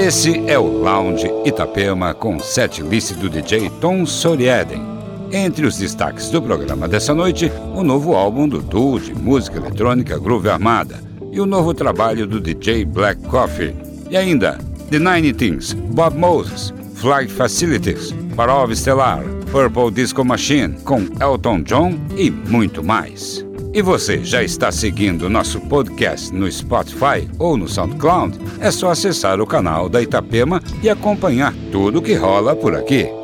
Esse é o Lounge Itapema com set list do DJ Tom Sorieden. Entre os destaques do programa dessa noite, o novo álbum do duo de música eletrônica Groove Armada e o novo trabalho do DJ Black Coffee. E ainda, The Nine Things, Bob Moses, Flight Facilities, Parov Stellar, Purple Disco Machine com Elton John e muito mais. E você já está seguindo nosso podcast no Spotify ou no SoundCloud? É só acessar o canal da Itapema e acompanhar tudo que rola por aqui.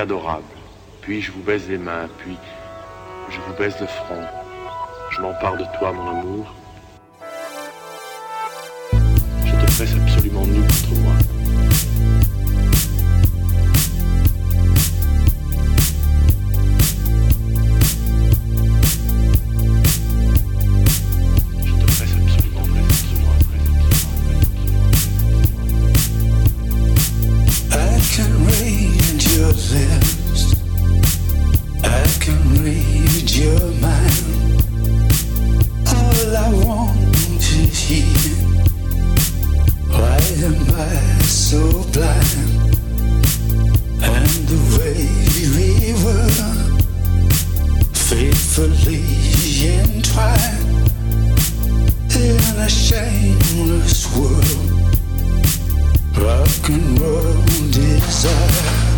Adorable. Puis je vous baise les mains, puis je vous baise le front. Je m'empare de toi, mon amour. Itapema.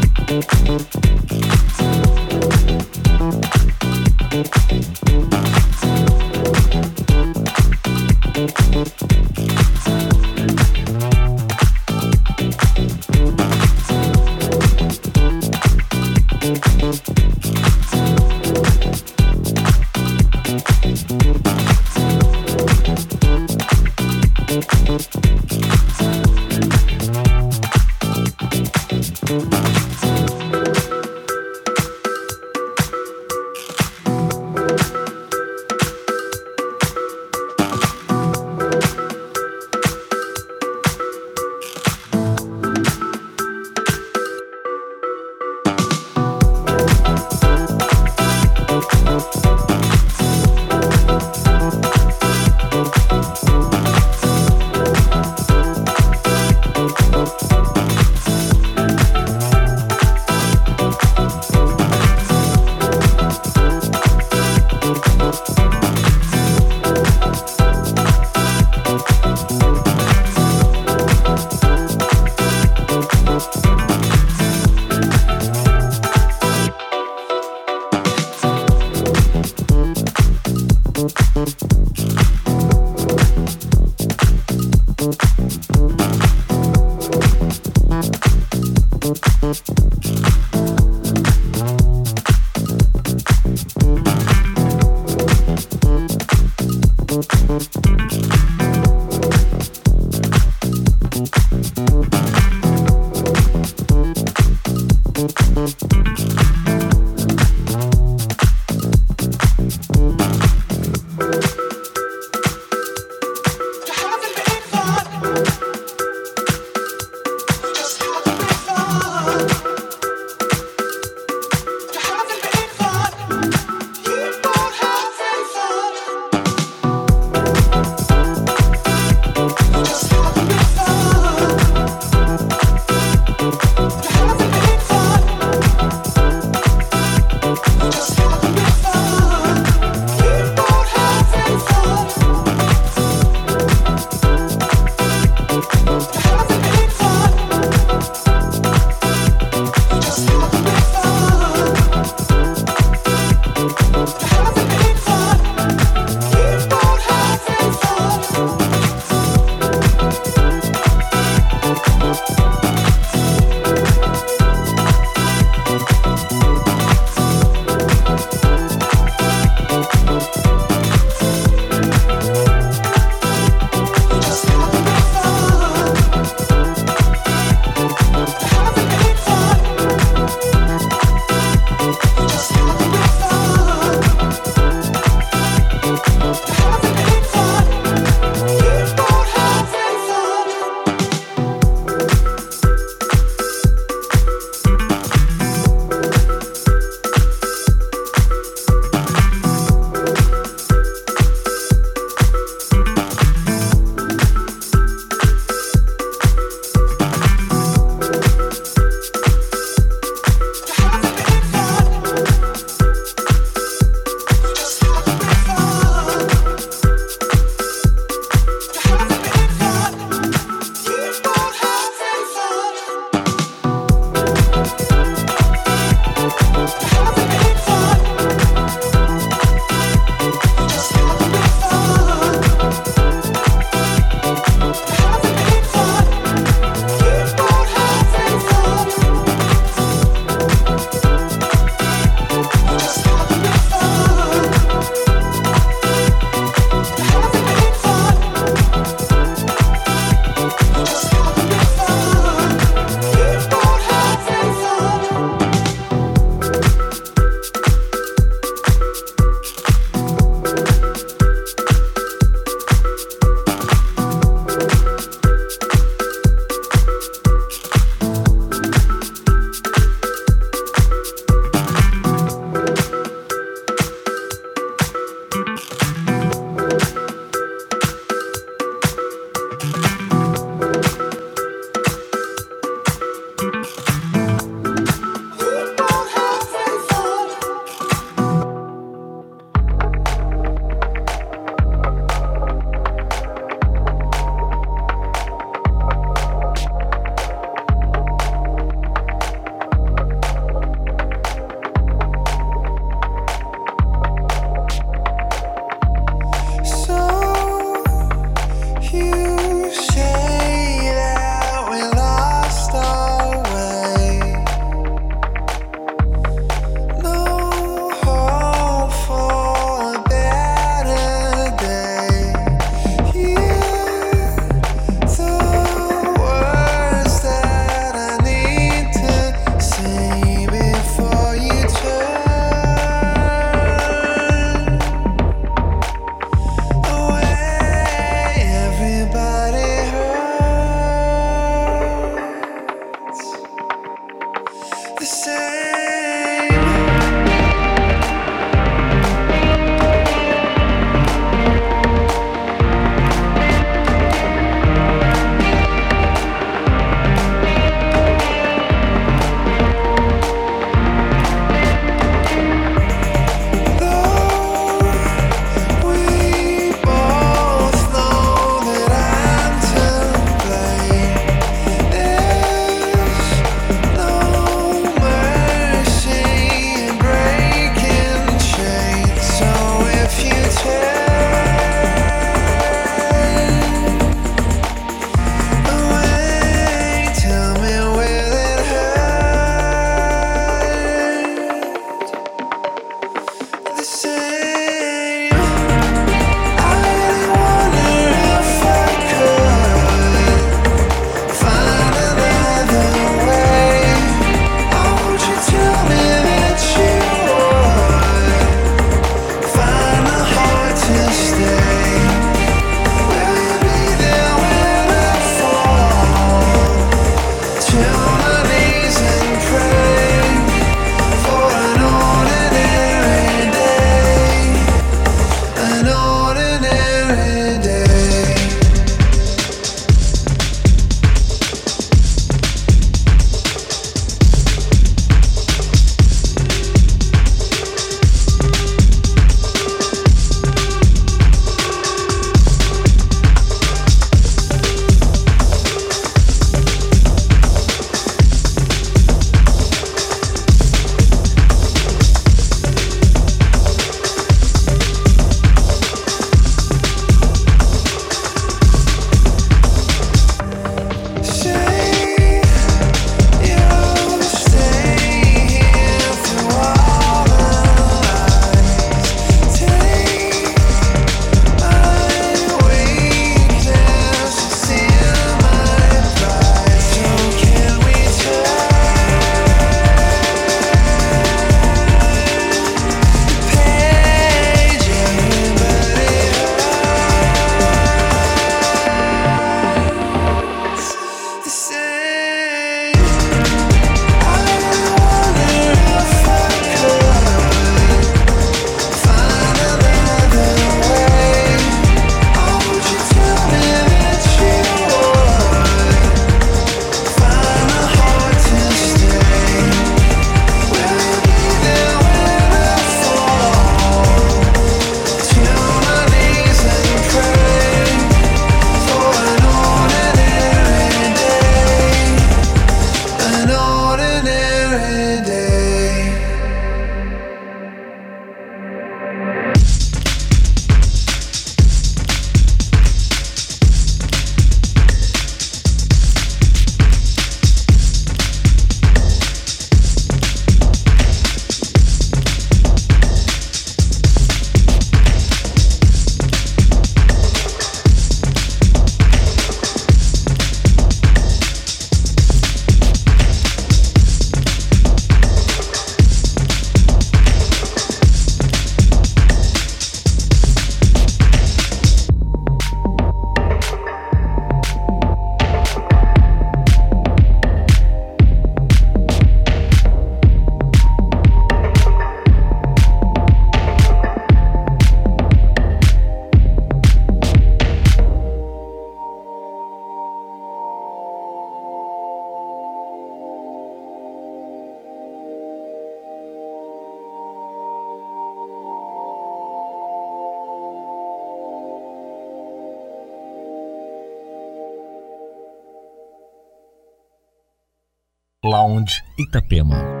Lounge Itapema.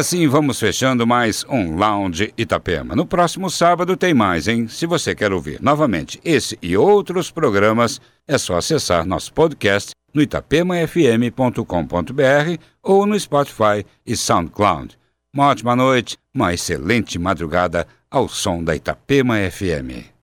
Assim vamos fechando mais um Lounge Itapema. No próximo sábado tem mais, hein? Se você quer ouvir novamente esse e outros programas, é só acessar nosso podcast no itapemafm.com.br ou no Spotify e SoundCloud. Uma ótima noite, uma excelente madrugada ao som da Itapema FM.